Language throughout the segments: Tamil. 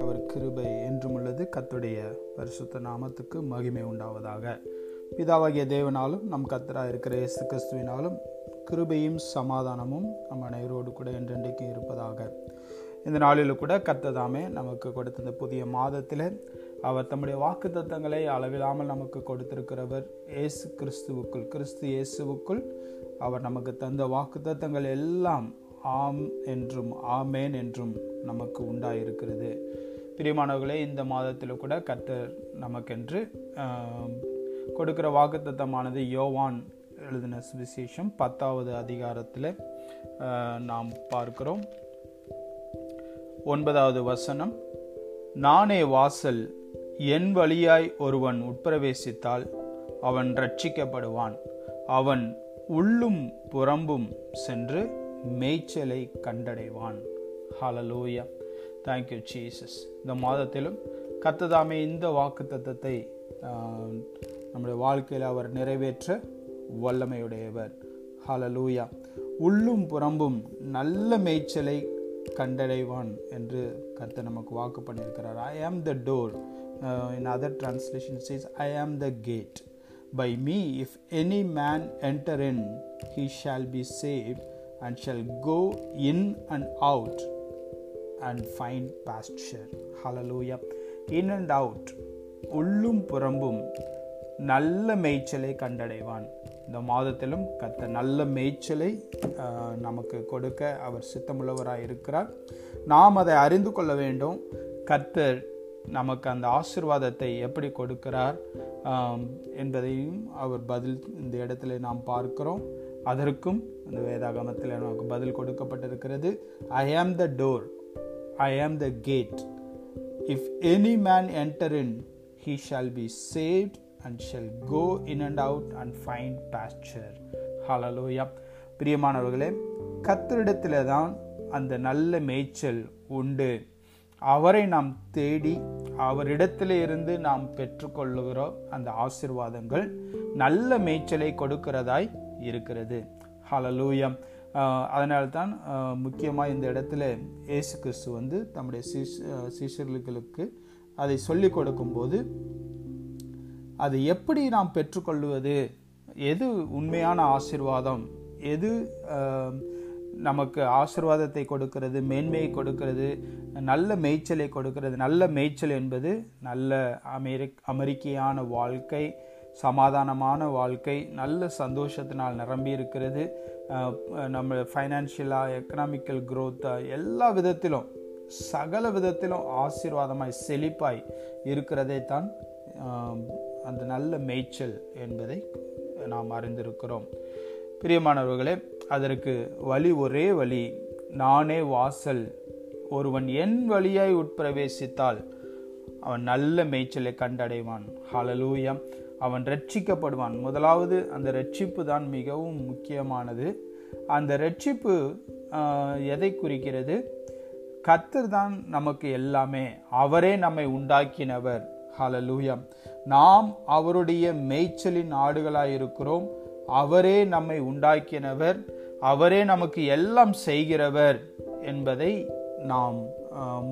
அவர் கிருபை என்றும் உள்ளது. கத்துடைய பரிசுத்த நாமத்துக்கு மகிமை உண்டாவதாக. பிதாவாகிய தேவனாலும் நம் கத்தராக இருக்கிற இயேசு கிறிஸ்துவினாலும் கிருபையும் சமாதானமும் நம் அனைவரோடு கூட என்றென்றைக்கும் இருப்பதாக. இந்த நாளில் கூட கத்ததாமே நமக்கு கொடுத்த இந்த புதிய மாதத்தில் அவர் தம்முடைய வாக்கு தத்தங்களை அளவில்லாமல் நமக்கு கொடுத்திருக்கிறவர் இயேசு கிறிஸ்துவுக்குள் கிறிஸ்து இயேசுவுக்குள் அவர் நமக்கு தந்த வாக்கு தத்தங்கள் எல்லாம் ஆம் என்றும் ஆமேன் என்றும் நமக்கு உண்டாயிருக்கிறது. பிரியமானவர்களே இந்த மாதத்தில் கூட கர்த்தர் நமக்கென்று கொடுக்கிற வாக்குத்தத்தமானது யோவான் எழுதின சுவிசேஷம் பத்தாவது அதிகாரத்தில் நாம் பார்க்கிறோம். ஒன்பதாவது வசனம் நானே வாசல் என் வழியாய் ஒருவன் உட்பிரவேசித்தால் அவன் ரட்சிக்கப்படுவான் அவன் உள்ளும் புறம்பும் சென்று மேய்ச்சலை கண்டடைவான். ஹலலூயா தேங்க்யூ ஜீசஸ் இந்த மாதத்திலும் கத்ததாமே இந்த வாக்கு தத்தத்தை நம்முடைய வாழ்க்கையில் அவர் நிறைவேற்ற வல்லமையுடையவர். ஹலலூயா உள்ளும் புறம்பும் நல்ல மேய்ச்சலை கண்டடைவான் என்று கர்த்தர் நமக்கு வாக்கு பண்ணியிருக்கிறார். I am the door in other translation says I am the gate by me if any man enter in he shall be save and shall go in and out and find pasture hallelujah in and out உள்ளும் புறம்பும் நல்ல மேய்ச்சலை கண்டடைவான். இந்த மாதத்திலும் கத்த நல்ல மேய்ச்சலை நமக்கு கொடுக்க அவர் சித்தமுள்ளவராக இருக்கிறார். நாம் அதை அறிந்து கொள்ள வேண்டும். கத்தர் நமக்கு அந்த ஆசிர்வாதத்தை எப்படி கொடுக்கிறார் என்பதையும் அவர் பதில் இந்த இடத்துல நாம் பார்க்கிறோம். அதற்கும் அந்த வேதாகமத்தில் நமக்கு பதில் கொடுக்கப்பட்டிருக்கிறது. ஐ ஆம் the door I am the gate if any man enter in he shall be saved and shall go in and out and find pasture hallelujah பிரியமானவர்களே கத்தரிடத்தில் தான் அந்த நல்ல மேய்ச்சல் உண்டு. அவரை நாம் தேடி அவரிடத்தில் இருந்து நாம் பெற்றுக்கொள்ளுகிற அந்த ஆசிர்வாதங்கள் நல்ல மேய்ச்சலை கொடுக்கிறதாய் இருக்கிறது. ஹலலூயம் அதனால்தான் முக்கியமாக இந்த இடத்துல ஏசு கிறிஸ்து வந்து தம்முடைய சீஷர்களுக்கு அதை சொல்லி கொடுக்கும்போது அது எப்படி நாம் பெற்றுக்கொள்வது? எது உண்மையான ஆசிர்வாதம்? எது நமக்கு ஆசிர்வாதத்தை கொடுக்கிறது மேன்மையை கொடுக்கிறது நல்ல மேய்ச்சலை கொடுக்கிறது? நல்ல மேய்ச்சல் என்பது நல்ல அமெரிக் அமெரிக்கையான வாழ்க்கை சமாதானமான வாழ்க்கை நல்ல சந்தோஷத்தினால் நிரம்பி இருக்கிறது நம்ம ஃபைனான்ஷியலாக எக்கனாமிக்கல் க்ரோத்தாக எல்லா விதத்திலும் சகல விதத்திலும் ஆசீர்வாதமாய் செழிப்பாய் இருக்கிறதை தான் அந்த நல்ல மேய்ச்சல் என்பதை நாம் அறிந்திருக்கிறோம். பிரியமானவர்களே அதற்கு வழி ஒரே வழி நானே வாசல். ஒருவன் என் வழியாய் உட்பிரவேசித்தால் அவன் நல்ல மேய்ச்சலை கண்டடைவான். ஹலலூயம் அவன் ரட்சிக்கப்படுவான். முதலாவது அந்த ரட்சிப்பு தான் மிகவும் முக்கியமானது. அந்த ரட்சிப்பு எதை குறிக்கிறது? கத்தர் தான் நமக்கு எல்லாமே. அவரே நம்மை உண்டாக்கினவர். ஹலலூயம் நாம் அவருடைய மேய்ச்சலின் ஆடுகளாய் இருக்கிறோம். அவரே நம்மை உண்டாக்கினவர். அவரே நமக்கு எல்லாம் செய்கிறவர் என்பதை நாம்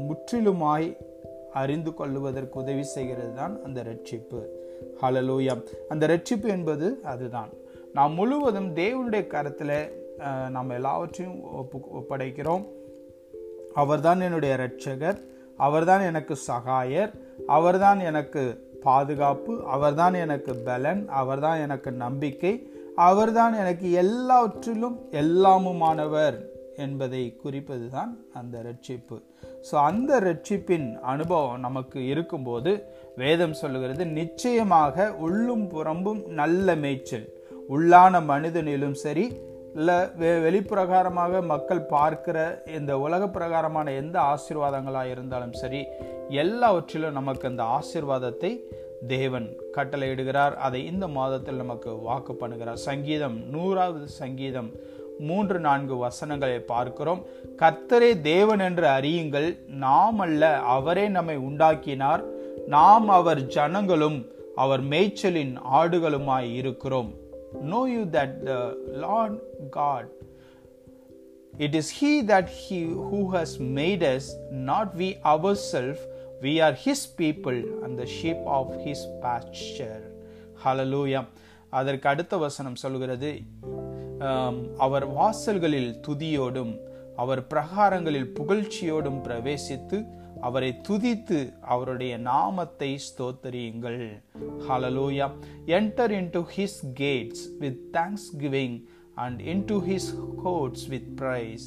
முற்றிலுமாய் அறிந்து கொள்ளுவதற்கு உதவி செய்கிறது தான் அந்த ரட்சிப்பு. ஹலலூயா அந்த ரட்சிப்பு என்பது அதுதான். நாம் முழுவதும் தேவனுடைய கருத்தில் நாம் எல்லாவற்றையும் ஒப்பு ஒப்படைக்கிறோம். அவர்தான் என்னுடைய இரட்சகர் அவர்தான் எனக்கு சகாயர் அவர்தான் எனக்கு பாதுகாப்பு அவர்தான் எனக்கு பலன் அவர்தான் எனக்கு நம்பிக்கை அவர்தான் எனக்கு எல்லாவற்றிலும் எல்லாமுமானவர். என்பதை குறிப்பது தான் அந்த ரட்சிப்பு. ஸோ அந்த ரட்சிப்பின் அனுபவம் நமக்கு இருக்கும்போது வேதம் சொல்லுகிறது நிச்சயமாக உள்ளும் புறம்பும் நல்ல மேய்ச்சல். உள்ளான மனிதனிலும் சரி இல்லை வெ வெளிப்பிரகாரமாக மக்கள் பார்க்கிற இந்த உலக பிரகாரமான எந்த ஆசீர்வாதங்களாக இருந்தாலும் சரி எல்லாவற்றிலும் நமக்கு அந்த ஆசீர்வாதத்தை தேவன் கட்டளையிடுகிறார். அதை இந்த மாதத்தில் நமக்கு வாக்கு பண்ணுகிறார். சங்கீதம் நூறாவது சங்கீதம் மூன்று நான்கு வசனங்களை பார்க்கிறோம் கர்த்தரே தேவன் என்று அறியுங்கள் நாம் அல்ல அவரே நம்மை உண்டாக்கினார் நாம் அவர் ஜனங்களும் அவர் மேய்ச்சலின் ஆடுகளுமாய் இருக்கிறோம் know you that the Lord God it is he that he who has made us not we our self we are his people and the of his pasture hallelujah அதற்கு அடுத்த வசனம் சொல்கிறது அவர் வாசல்களில் துதியோடும் அவர் பிரகாரங்களில் புகழ்ச்சியோடும் பிரவேசித்து அவரை துதித்து அவருடைய நாமத்தை ஸ்தோத்தரியுங்கள். Hallelujah enter into his gates with thanksgiving and into his courts with praise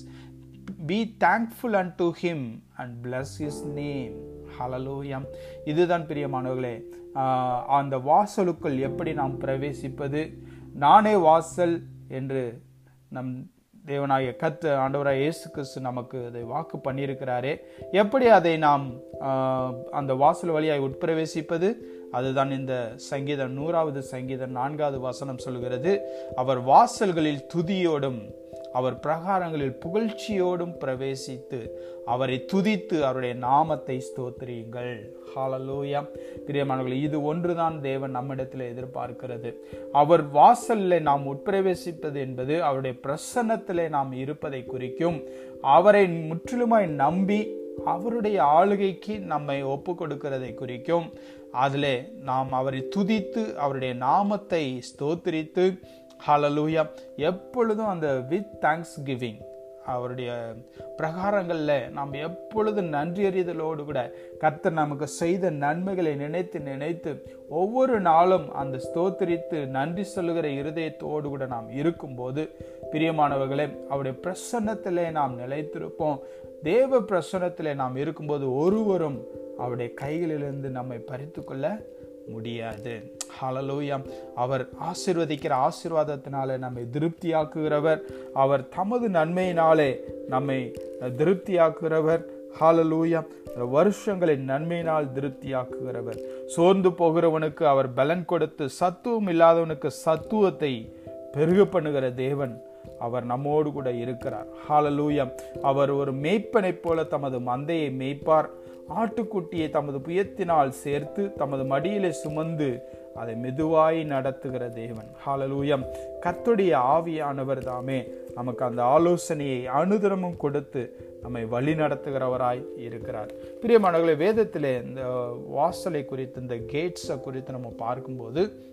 be thankful and to him and bless his name hallelujah இதுதான் பிரியமானவர்களே அந்த வாசலுக்குள் எப்படி நாம் பிரவேசிப்பது? நானே வாசல் என்று நம் தேவனாகிய கத்து ஆண்டவராக இயேசு கிறிஸ்து நமக்கு அதை வாக்கு பண்ணியிருக்கிறாரே. எப்படி அதை நாம் அந்த வாசல் வழியாய் உட்பிரவேசிப்பது? அதுதான் இந்த சங்கீதம் நூறாவது சங்கீதம் நான்காவது வசனம் சொல்கிறது. அவர் வாசல்களில் துதியோடும் அவர் பிரகாரங்களில் புகழ்ச்சியோடும் பிரவேசித்து அவரை துதித்து அவருடைய நாமத்தை ஸ்தோத்திரியுங்கள். ஹாலலூயா பிரியமானவர்கள் இது ஒன்றுதான் தேவன் நம்மிடத்தில் எதிர்பார்க்கிறது. அவர் வாசலில் நாம் உட்பிரவேசிப்பது என்பது அவருடைய பிரசன்னத்திலே நாம் இருப்பதை குறிக்கும். அவரை முற்றிலுமாய் நம்பி அவருடைய ஆளுகைக்கு நம்மை ஒப்பு கொடுக்கிறதை குறிக்கும். அதிலே நாம் அவரை துதித்து அவருடைய நாமத்தை ஸ்தோத்திரித்து ஹாலலூயா எப்பொழுதும் அந்த வித் தேங்க்ஸ் கிவிங் அவருடைய பிரகாரங்களில் நாம் எப்பொழுது நன்றியறிதலோடு கூட கர்த்தர் நமக்கு செய்த நன்மைகளை நினைத்து நினைத்து ஒவ்வொரு நாளும் அந்த ஸ்தோத்திரித்து நன்றி சொல்லுகிற இருதயத்தோடு கூட நாம் இருக்கும்போது பிரியமானவர்களே அவருடைய பிரசன்னத்திலே நாம் நிலைத்திருப்போம். தேவ பிரசன்னத்திலே நாம் இருக்கும்போது ஒருவரும் அவருடைய கைகளிலிருந்து நம்மை பறித்து கொள்ள முடியாது. ஹalleluya அவர் ஆசிர்வதிக்கிற ஆசீர்வாதத்தினாலே நம்மை திருப்தியாக்குகிறவர். அவர் தமது நன்மையினாலே நம்மை திருப்தியாக்குகிறவர். ஹாலலூயம் வருஷங்களின் நன்மையினால் திருப்தியாக்குகிறவர். சோர்ந்து போகிறவனுக்கு அவர் பலன் கொடுத்து சத்துவம் இல்லாதவனுக்கு சத்துவத்தை பெருக பண்ணுகிற தேவன் அவர் நம்மோடு கூட இருக்கிறார். ஹாலலூயம் அவர் ஒரு மேய்ப்பனைப் போல தமது மந்தையை மேய்ப்பார். ஆட்டுக்குட்டியை தமது புயத்தினால் சேர்த்து தமது மடியிலே சுமந்து அதை மெதுவாய் நடத்துகிற தேவன். ஹாலலூயம் கத்துடைய ஆவியானவர் தாமே நமக்கு அந்த ஆலோசனையை அனுதினமும் கொடுத்து நம்மை வழி நடத்துகிறவராய் இருக்கிறார். பிரியமானவர்களே வேதத்திலே இந்த வாசலை குறித்து இந்த கேட்ஸை குறித்து நம்ம பார்க்கும்போது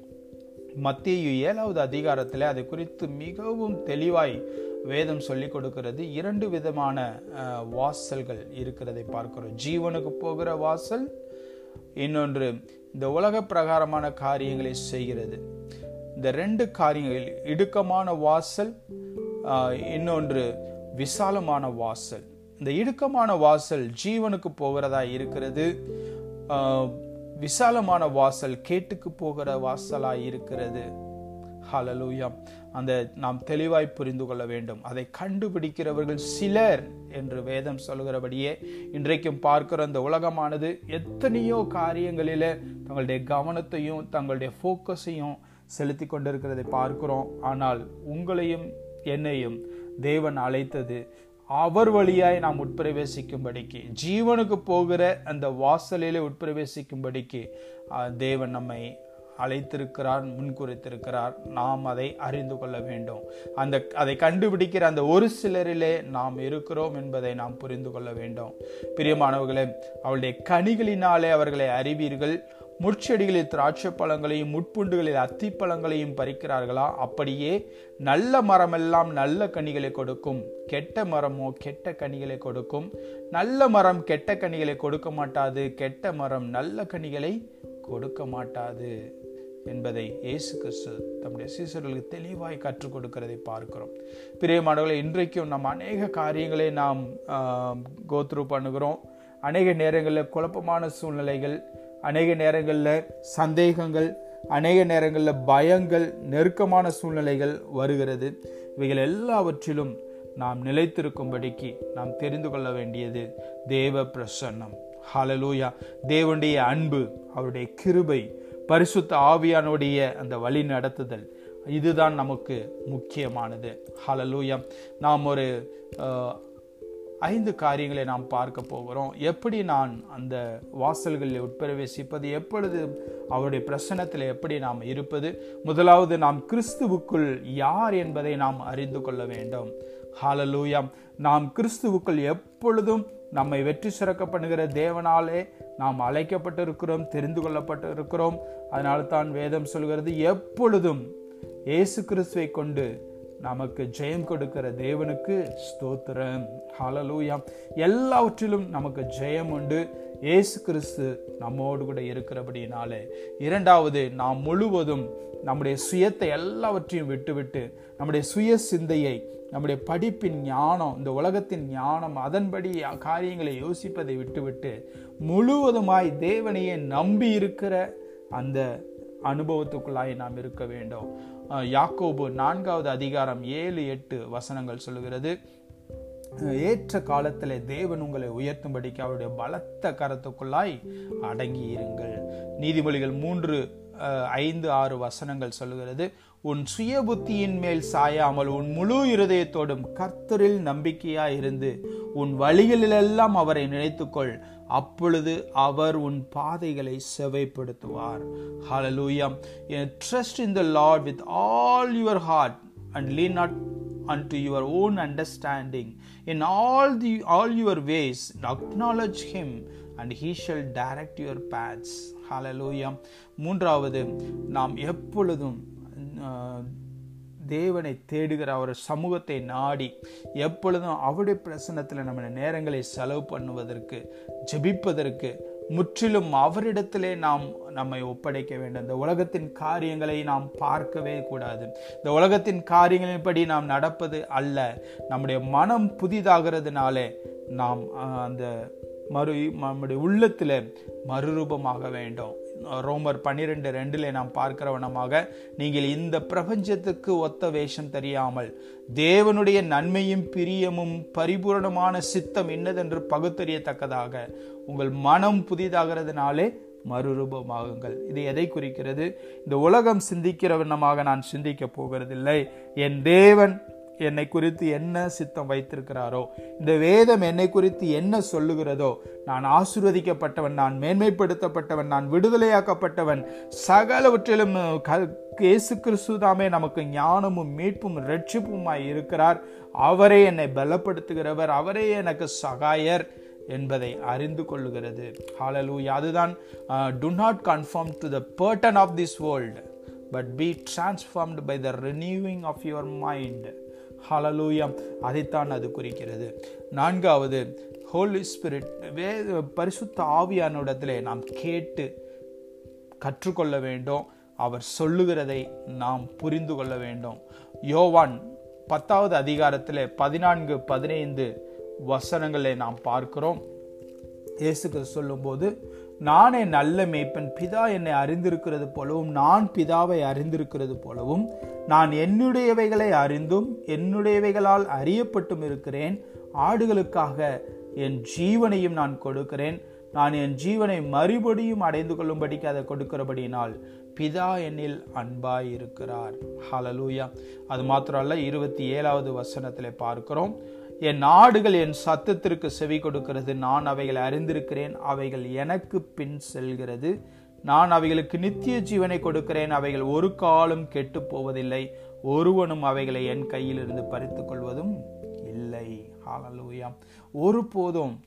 மத்திய ஏழாவது அதிகாரத்தில் அது குறித்து மிகவும் தெளிவாய் வேதம் சொல்லி கொடுக்கிறது. இரண்டு விதமான வாசல்கள் இருக்கிறதை பார்க்கிறோம். ஜீவனுக்கு போகிற வாசல் இன்னொன்று இந்த உலக பிரகாரமான காரியங்களை செய்கிறது. இந்த ரெண்டு காரியங்கள் இடுக்கமான வாசல் இன்னொன்று விசாலமான வாசல். இந்த இடுக்கமான வாசல் ஜீவனுக்கு போகிறதா இருக்கிறது. விசாலமான வாசல் கேட்டுக்கு போகிற வாசலாக இருக்கிறது. ஹலலூயம் அந்த நாம் தெளிவாய் புரிந்து கொள்ள வேண்டும். அதை கண்டுபிடிக்கிறவர்கள் சிலர் என்று வேதம் சொல்கிறபடியே இன்றைக்கும் பார்க்கிற அந்த உலகமானது எத்தனையோ காரியங்களில் தங்களுடைய கவனத்தையும் தங்களுடைய ஃபோக்கஸையும் செலுத்தி கொண்டிருக்கிறதை பார்க்கிறோம். ஆனால் உங்களையும் என்னையும் தேவன் அழைத்தது அவர் வழியாய் நாம் உட்பிரவேசிக்கும்படிக்கு ஜீவனுக்கு போகிற அந்த வாசலிலே உட்பிரவேசிக்கும்படிக்கு தேவன் நம்மை அழைத்திருக்கிறார் முன்குறித்திருக்கிறார். நாம் அதை அறிந்து கொள்ள வேண்டும். அந்த அதை கண்டுபிடிக்கிற அந்த ஒரு சிலரிலே நாம் இருக்கிறோம் என்பதை நாம் புரிந்து கொள்ள வேண்டும். பிரியமானவர்களே அவளுடைய கனிகளினாலே அவர்களை அறிவீர்கள். முட்செடிகளில் திராட்சை பழங்களையும் முட்புண்டுகளில் அத்திப்பழங்களையும் பறிக்கிறார்களா? அப்படியே நல்ல மரமெல்லாம் நல்ல கனிகளை கொடுக்கும். கெட்ட மரமோ கெட்ட கனிகளை கொடுக்கும். நல்ல மரம் கெட்ட கனிகளை கொடுக்க மாட்டாது. கெட்ட மரம் நல்ல கனிகளை கொடுக்க மாட்டாது என்பதை இயேசு கிறிஸ்து தம்முடைய சீசர்களுக்கு தெளிவாய் கற்றுக் கொடுக்கிறதை பார்க்கிறோம். பிரியமானவர்களை இன்றைக்கும் நாம் அநேக காரியங்களை நாம் கோத்ரூ பண்ணுகிறோம். அநேக நேரங்களில் குழப்பமான சூழ்நிலைகள் அநேக நேரங்களில் சந்தேகங்கள் அநேக நேரங்களில் பயங்கள் நெருக்கமான சூழ்நிலைகள் வருகிறது. இவைகள் எல்லாவற்றிலும் நாம் நிலைத்திருக்கும்படிக்கு நாம் தெரிந்து கொள்ள வேண்டியது தேவ பிரசன்னம். ஹலலூயா தேவனுடைய அன்பு அவருடைய கிருபை பரிசுத்த ஆவியானுடைய அந்த வழி நடத்துதல் இதுதான் நமக்கு முக்கியமானது. ஹலலூயா நாம் ஒரு ஐந்து காரியங்களை நாம் பார்க்க போகிறோம். எப்படி நான் அந்த வாசல்களில் உட்பிரவேசிப்பது? எப்பொழுது அவருடைய பிரசனத்தில் எப்படி நாம் இருப்பது? முதலாவது நாம் கிறிஸ்துவுக்குள் யார் என்பதை நாம் அறிந்து கொள்ள வேண்டும். ஹாலலூயாம் நாம் கிறிஸ்துவுக்குள் எப்பொழுதும் நம்மை வெற்றி சிறக்க பண்ணுகிற தேவனாலே நாம் அழைக்கப்பட்டிருக்கிறோம் தெரிந்து கொள்ளப்பட்டிருக்கிறோம். அதனால தான் வேதம் சொல்கிறது எப்பொழுதும் இயேசு கிறிஸ்துவை கொண்டு நமக்கு ஜெயம் கொடுக்கிற தேவனுக்கு ஸ்தோத்திரம். ஹலலூயா எல்லாவற்றிலும் நமக்கு ஜெயம் உண்டு. இயேசு கிறிஸ்து நம்மோடு கூட இருக்கிறபடினாலே இரண்டாவது நாம் முழுவதும் நம்முடைய சுயத்தை எல்லாவற்றையும் விட்டுவிட்டு நம்முடைய சுய சிந்தையை நம்முடைய படிப்பின் ஞானம் இந்த உலகத்தின் ஞானம் அதன்படி காரியங்களை யோசிப்பதை விட்டுவிட்டு முழுவதுமாய் தேவனையே நம்பி இருக்கிற அந்த அனுபவத்துக்குள்ளாய் நாம் இருக்க வேண்டும். யாக்கோபு நான்காவது அதிகாரம் ஏழு எட்டு வசனங்கள் சொல்லுகிறது. ஏற்ற காலத்தில் தேவன் உங்களை உயர்த்தும்படிக்கு அவருடைய பலத்த கரத்துக்குள்ளாய் அடங்கி இருங்கள். நீதிமொழிகள் மூன்று ஐந்து ஆறு வசனங்கள் சொல்லுகிறது. உன் சுய புத்தியின் மேல் சாயாமல் உன் முழு இருதயத்தோடும் கர்த்தரில் நம்பிக்கையாய் இருந்து உன் வழிகளிலெல்லாம் அவரை நினைத்துக்கொள். அப்பொழுது அவர் உன் பாதைகளை செவைப்படுத்துவார் ஹalleluya trust in the lord with all your heart and lean not unto your own understanding in all the all your ways acknowledge him and he shall direct your paths hallelujah மூன்றாவது நாம் எப்பொழுதும் தேவனை தேடுகிற அவர் சமூகத்தை நாடி எப்பொழுதும் அவருடைய பிரசனத்தில் நம்ம நேரங்களை செலவு பண்ணுவதற்கு ஜெபிப்பதற்கு முற்றிலும் அவரிடத்திலே நாம் நம்மை ஒப்படைக்க வேண்டும். இந்த உலகத்தின் காரியங்களை நாம் பார்க்கவே கூடாது. இந்த உலகத்தின் காரியங்களின்படி நாம் நடப்பது அல்ல. நம்முடைய மனம் புதிதாகிறதுனாலே நாம் அந்த மறு நம்முடைய உள்ளத்தில் மறுரூபமாக வேண்டும். ரோமர் பன்னிரெண்டு ரெண்டில் நாம் பார்க்கிறவனமாக நீங்கள் இந்த பிரபஞ்சத்துக்கு ஒத்த வேஷம் தெரியாமல் தேவனுடைய நன்மையும் பிரியமும் பரிபூரணமான சித்தம் என்னதென்று பகுத்தறியத்தக்கதாக உங்கள் மனம் புதிதாகிறதுனாலே மறுரூபமாகுங்கள். இது எதை குறிக்கிறது? இந்த உலகம் சிந்திக்கிற வண்ணமாக நான் சிந்திக்க போகிறதில்லை. என் தேவன் என்னை குறித்து என்ன சித்தம் வைத்திருக்கிறாரோ இந்த வேதம் என்னை குறித்து என்ன சொல்லுகிறதோ நான் ஆசிர்வதிக்கப்பட்டவன் நான் மேன்மைப்படுத்தப்பட்டவன் நான் விடுதலையாக்கப்பட்டவன் சகலவற்றிலும் இயேசு கிறிஸ்து தாமே நமக்கு ஞானமும் மீட்பும் ரட்சிப்புமாய் இருக்கிறார். அவரே என்னை பலப்படுத்துகிறவர் அவரே எனக்கு சகாயர் என்பதை அறிந்து கொள்ளுகிறது. ஹாலலூயா அதுதான் do not conform to the burden of this world but be transformed by the renewing of your mind hallelujah அதைத்தான் அது குறிக்கிறது. நான்காவது ஹோலி ஸ்பிரிட் வே பரிசுத்த ஆவியானிடத்திலே நாம் கேட்டு கற்றுக்கொள்ள வேண்டும். அவர் சொல்லுகிறதை நாம் புரிந்து கொள்ள வேண்டும். யோவான் பத்தாவது அதிகாரத்தில் பதினான்கு பதினைந்து வசனங்களை நாம் பார்க்கிறோம். இயேசுக்கு சொல்லும்போது நானே நல்ல மேய்ப்பன் பிதா என்னை அறிந்திருக்கிறது போலவும் நான் பிதாவை அறிந்திருக்கிறது போலவும் நான் என்னுடையவைகளை அறிந்தும் என்னுடையவைகளால் அறியப்பட்டும் இருக்கிறேன். ஆடுகளுக்காக என் ஜீவனையும் நான் கொடுக்கிறேன். நான் என் ஜீவனை மறுபடியும் அடைந்து கொள்ளும்படிக்கு அதை கொடுக்கிறபடினால் பிதா என்னில் அன்பாய் இருக்கிறார் ஹலலூயா அது மாத்திரம் அல்ல இருபத்தி ஏழாவது வசனத்தில் பார்க்கிறோம். என் நாடுகள் என் சத்தத்திற்கு செவி கொடுக்கிறது. நான் அவைகளை அறிந்திருக்கிறேன். அவைகள் எனக்கு பின் செல்கிறது. நான் அவைகளுக்கு நித்திய ஜீவனை கொடுக்கிறேன். அவைகள் ஒரு காலம் கெட்டு போவதில்லை. ஒருவனும் அவைகளை என் கையிலிருந்து பறித்து கொள்வதும் இல்லை. ஹாலலூயா ஒருபோதும்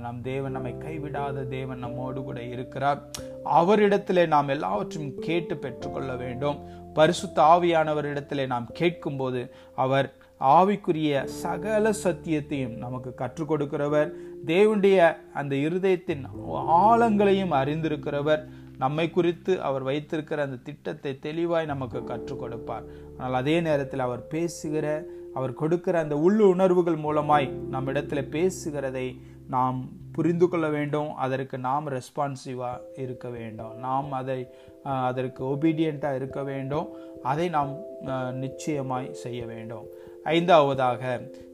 நம் தேவன் நம்மை கைவிடாத தேவன் நம்மோடு கூட இருக்கிறார். அவரிடத்திலே நாம் எல்லாவற்றையும் கேட்டு பெற்றுக்கொள்ள வேண்டும். பரிசுத்த ஆவியானவரிடத்திலே நாம் கேட்கும்போது அவர் ஆவிக்குரிய சகல சத்தியத்தையும் நமக்கு கற்றுக் கொடுக்கிறவர். தேவனுடைய அந்த இருதயத்தின் ஆழங்களையும் அறிந்திருக்கிறவர். நம்மை குறித்து அவர் வைத்திருக்கிற அந்த திட்டத்தை தெளிவாய் நமக்கு கற்றுக் கொடுப்பார். ஆனால் அதே நேரத்தில் அவர் பேசுகிற அவர் கொடுக்கிற அந்த உள்ளு உணர்வுகள் மூலமாய் நம் இடத்துல பேசுகிறதை நாம் புரிந்து கொள்ள வேண்டும். அதற்கு நாம் ரெஸ்பான்சிவாக இருக்க வேண்டும். நாம் அதை அதற்கு ஒபீடியண்ட்டாக இருக்க வேண்டும். அதை நாம் நிச்சயமாய் செய்ய வேண்டும். ஐந்தாவதாக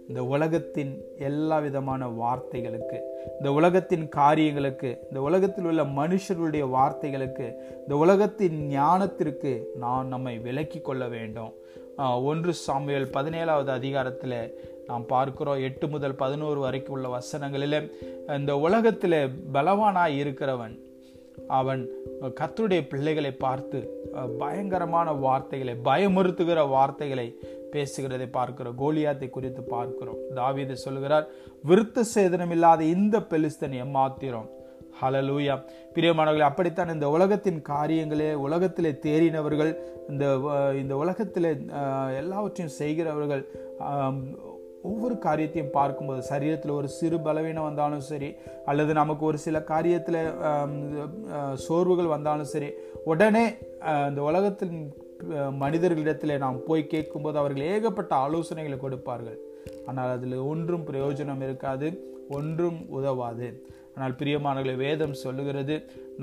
இந்த உலகத்தின் எல்லா விதமான வார்த்தைகளுக்கு இந்த உலகத்தின் காரியங்களுக்கு இந்த உலகத்தில் உள்ள மனுஷர்களுடைய வார்த்தைகளுக்கு இந்த உலகத்தின் ஞானத்திற்கு நான் நம்மை விலக்கி கொள்ள வேண்டும். ஒன்று சாமியல் பதினேழாவது அதிகாரத்தில் நாம் பார்க்கிறோம். எட்டு முதல் பதினோரு வரைக்கும் உள்ள வசனங்களில் இந்த உலகத்தில் பலவானாய் இருக்கிறவன் அவன் கத்துடைய பிள்ளைகளை பார்த்து பயங்கரமான வார்த்தைகளை பயமுறுத்துகிற வார்த்தைகளை பேசுகிறதை பார்க்கிறோம். கோலியாத்தை குறித்து பார்க்கிறோம். தாவீது சொல்லுகிறார் விருத்த சேதனம் இல்லாத இந்த பெலிஸ்தன் எம்மாத்திரம் ஹலலூயா பிரியமானவர்களே அப்படித்தான் இந்த உலகத்தின் காரியங்களே உலகத்திலே தேறினவர்கள் இந்த இந்த உலகத்திலே எல்லாவற்றையும் செய்கிறவர்கள் ஒவ்வொரு காரியத்தையும் பார்க்கும்போது சரீரத்தில் ஒரு சிறு பலவீனம் வந்தாலும் சரி அல்லது நமக்கு ஒரு சில காரியத்தில் சோர்வுகள் வந்தாலும் சரி உடனே இந்த உலகத்தின் மனிதர்களிடத்தில் நாம் போய் கேட்கும்போது அவர்கள் ஏகப்பட்ட ஆலோசனைகளை கொடுப்பார்கள். ஆனால் அதில் ஒன்றும் பிரயோஜனம் இருக்காது ஒன்றும் உதவாது. ஆனால் பிரியமானவர்களை வேதம் சொல்லுகிறது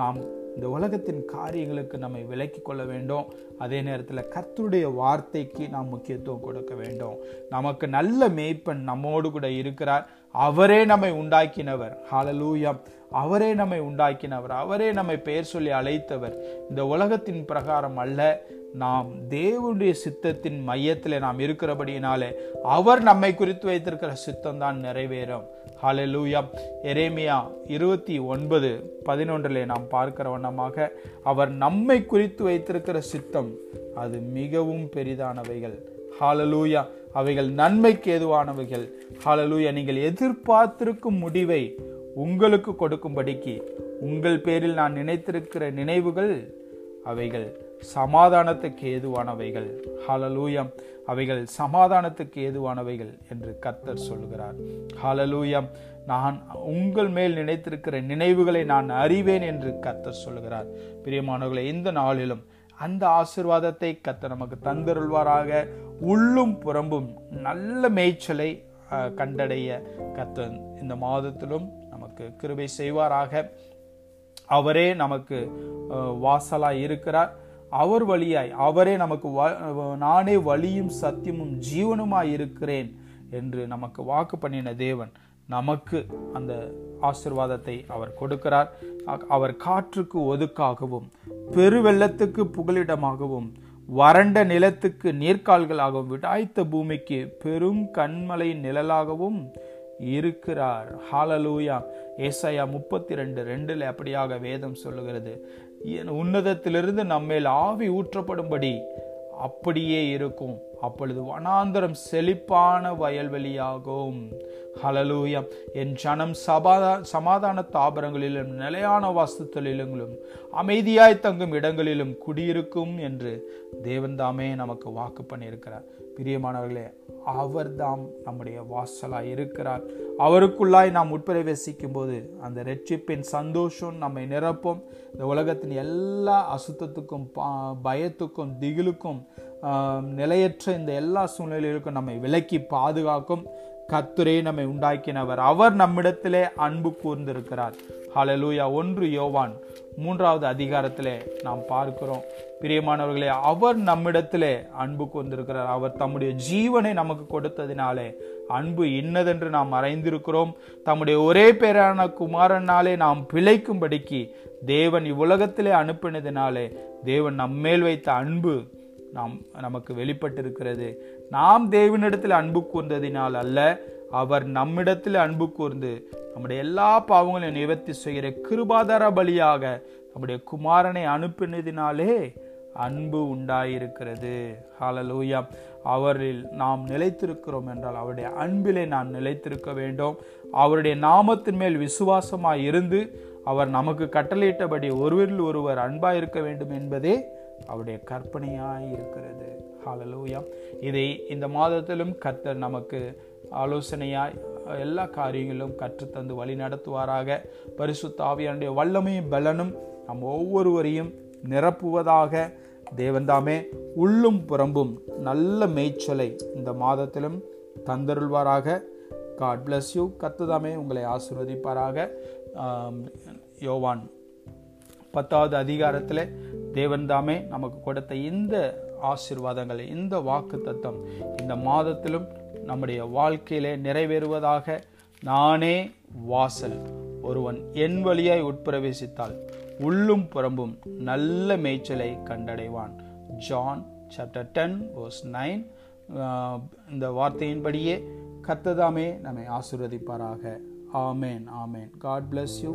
நாம் இந்த உலகத்தின் காரியங்களுக்கு நம்மை விலக்கி கொள்ள வேண்டும். அதே நேரத்தில் கர்த்தருடைய வார்த்தைக்கு நாம் முக்கியத்துவம் கொடுக்க வேண்டும். நமக்கு நல்ல மேய்ப்பன் நம்மோடு கூட இருக்கிறார். அவரே நம்மை உண்டாக்கினவர். ஹாலலூயம் அவரே நம்மை உண்டாக்கினவர். அவரே நம்மை பெயர் சொல்லி அழைத்தவர். இந்த உலகத்தின் பிரகாரம் அல்ல நாம் தேவனுடைய சித்தத்தின் மையத்தில் நாம் இருக்கிறபடியினாலே அவர் நம்மை குறித்து வைத்திருக்கிற சித்தம் தான் நிறைவேறும். ஹalleluya எரேமியா இருபத்தி ஒன்பது பதினொன்றிலே நாம் பார்க்கிற வண்ணமாக அவர் நம்மை குறித்து வைத்திருக்கிற சித்தம் அது மிகவும் பெரிதானவைகள். ஹாலலூயா அவைகள் நன்மைக்கு ஏதுவானவைகள். ஹலலூயா நீங்கள் எதிர்பார்த்திருக்கும் முடிவை உங்களுக்கு கொடுக்கும்படிக்கு உங்கள் பேரில் நான் நினைத்திருக்கிற நினைவுகள் அவைகள் சமாதானத்துக்கு ஏதுவானவைகள். ஹாலலூயம் அவைகள் சமாதானத்துக்கு ஏதுவானவைகள் என்று கர்த்தர் சொல்கிறார் ஹாலலூயம் நான் உங்கள் மேல் நினைத்திருக்கிற நினைவுகளை நான் அறிவேன் என்று கர்த்தர் சொல்கிறார் பிரியமானவர்களை இந்த நாளிலும் அந்த ஆசிர்வாதத்தை கத்த நமக்கு தந்தருள்வாராக. உள்ளும் புறம்பும் நல்ல மேய்ச்சலை கண்டடைய கத்தன் இந்த மாதத்திலும் நமக்கு கிருபை செய்வாராக. அவரே நமக்கு வாசலாய் இருக்கிறார். அவர் வழியாய் அவரே நமக்கு நானே வழியும் சத்தியமும் ஜீவனுமாய் இருக்கிறேன் என்று நமக்கு வாக்கு பண்ணின தேவன் நமக்கு அந்த ஆசிர்வாதத்தை அவர் கொடுக்கிறார். அவர் காற்றுக்கு ஒதுக்காகவும் பெருவெள்ளத்துக்கு புகலிடமாகவும் வறண்ட நிலத்துக்கு நீர்க்கால்களாகவும் விடாய்த்த பூமிக்கு பெரும் கண்மலை நிழலாகவும் இருக்கிறார். ஹாலலூயா ஏசாயா முப்பத்தி ரெண்டு ரெண்டில் அப்படியாக வேதம் சொல்லுகிறது. உன்னதத்திலிருந்து நம்மேல் ஆவி ஊற்றப்படும்படி அப்படியே இருக்கும். அப்பொழுது வனாந்தரம் செழிப்பான வயல்வெளியாகும் ஹலலூயா என் ஜனம் சமாதா சமாதான தாபரங்களிலும் நிலையான வாஸ்துத்தலிலும் அமைதியாய் தங்கும் இடங்களிலும் குடியிருக்கும் என்று தேவன்தாமே நமக்கு வாக்கு பண்ணியிருக்கிறார். பிரியமானவர்களே அவர்தாம் நம்முடைய வாசலாய் இருக்கிறார். அவருக்குள்ளாய் நாம் உட்பிரவேசிக்கும் போது அந்த ரட்சிப்பின் சந்தோஷம் நம்மை நிரப்பும். இந்த உலகத்தின் எல்லா அசுத்தத்துக்கும் பா- பயத்துக்கும் திகிலுக்கும் நிலையற்ற இந்த எல்லா சூழ்நிலைகளுக்கும் நம்மை விலக்கி பாதுகாக்கும் கத்துரே நம்மை உண்டாக்கினவர். அவர் நம்மிடத்திலே அன்பு கூர்ந்திருக்கிறார். ஹலலூயா ஒன்று யோவான் மூன்றாவது அதிகாரத்திலே நாம் பார்க்கிறோம். பிரியமானவர்களே அவர் நம்மிடத்திலே அன்பு கொண்டிருக்கிறார் அவர் தம்முடைய ஜீவனை நமக்கு கொடுத்ததினாலே அன்பு இன்னதென்று நாம் மறைந்திருக்கிறோம் தம்முடைய ஒரே பேரான குமாரனாலே நாம் பிழைக்கும்படிக்கு தேவன் இவ்வுலகத்திலே அனுப்பினதினாலே தேவன் நம்மேல் வைத்த அன்பு நாம் நமக்கு வெளிப்பட்டிருக்கிறது. நாம் தேவனிடத்தில் அன்பு கூர்ந்ததினால் அல்ல அவர் நம்மிடத்தில் அன்பு கூர்ந்து நம்முடைய எல்லா பாவங்களையும் நிவர்த்தி செய்கிற கிருபாதார பலியாக நம்முடைய குமாரனை அனுப்பினதினாலே அன்பு உண்டாயிருக்கிறது. ஹாலலூயா அவரில் நாம் நிலைத்திருக்கிறோம் என்றால் அவருடைய அன்பிலே நாம் நிலைத்திருக்க வேண்டும். அவருடைய நாமத்தின் மேல் விசுவாசமாய் இருந்து அவர் நமக்கு கட்டளையிட்டபடி ஒருவரில் ஒருவர் அன்பாக இருக்க வேண்டும் என்பதே அவருடைய கற்பனையாய் இருக்கிறது. ஹாலலூயா இதை இந்த மாதத்திலும் கர்த்தர் நமக்கு ஆலோசனையாய் எல்லா காரியங்களும் கற்றுத்தந்து வழி நடத்துவாராக. பரிசு ஆவியானுடைய வல்லமையும் பலனும் நம் ஒவ்வொருவரையும் நிரப்புவதாக தேவன்தாமே உள்ளும் புறம்பும் நல்ல மேய்ச்சலை இந்த மாதத்திலும் தந்தருள்வாராக. காட் பிளஸ் யூ கத்துதாமே உங்களை ஆசிர்வதிப்பாராக. யோவான் பத்தாவது அதிகாரத்தில் தேவன் தாமே நமக்கு கொடுத்த இந்த ஆசீர்வாதங்களை இந்த வாக்கு தத்தம் இந்த மாதத்திலும் நம்முடைய வாழ்க்கையிலே நிறைவேறுவதாக நானே வாசல். ஒருவன் என் வழியாய் உட்பிரவேசித்தால் உள்ளும் புறம்பும் நல்ல மேய்ச்சலை கண்டடைவான். John chapter ten verse nine இந்த வார்த்தையின்படியே கத்ததாமே நம்மை ஆசிர்வதிப்பாராக. ஆமேன் ஆமேன். God bless you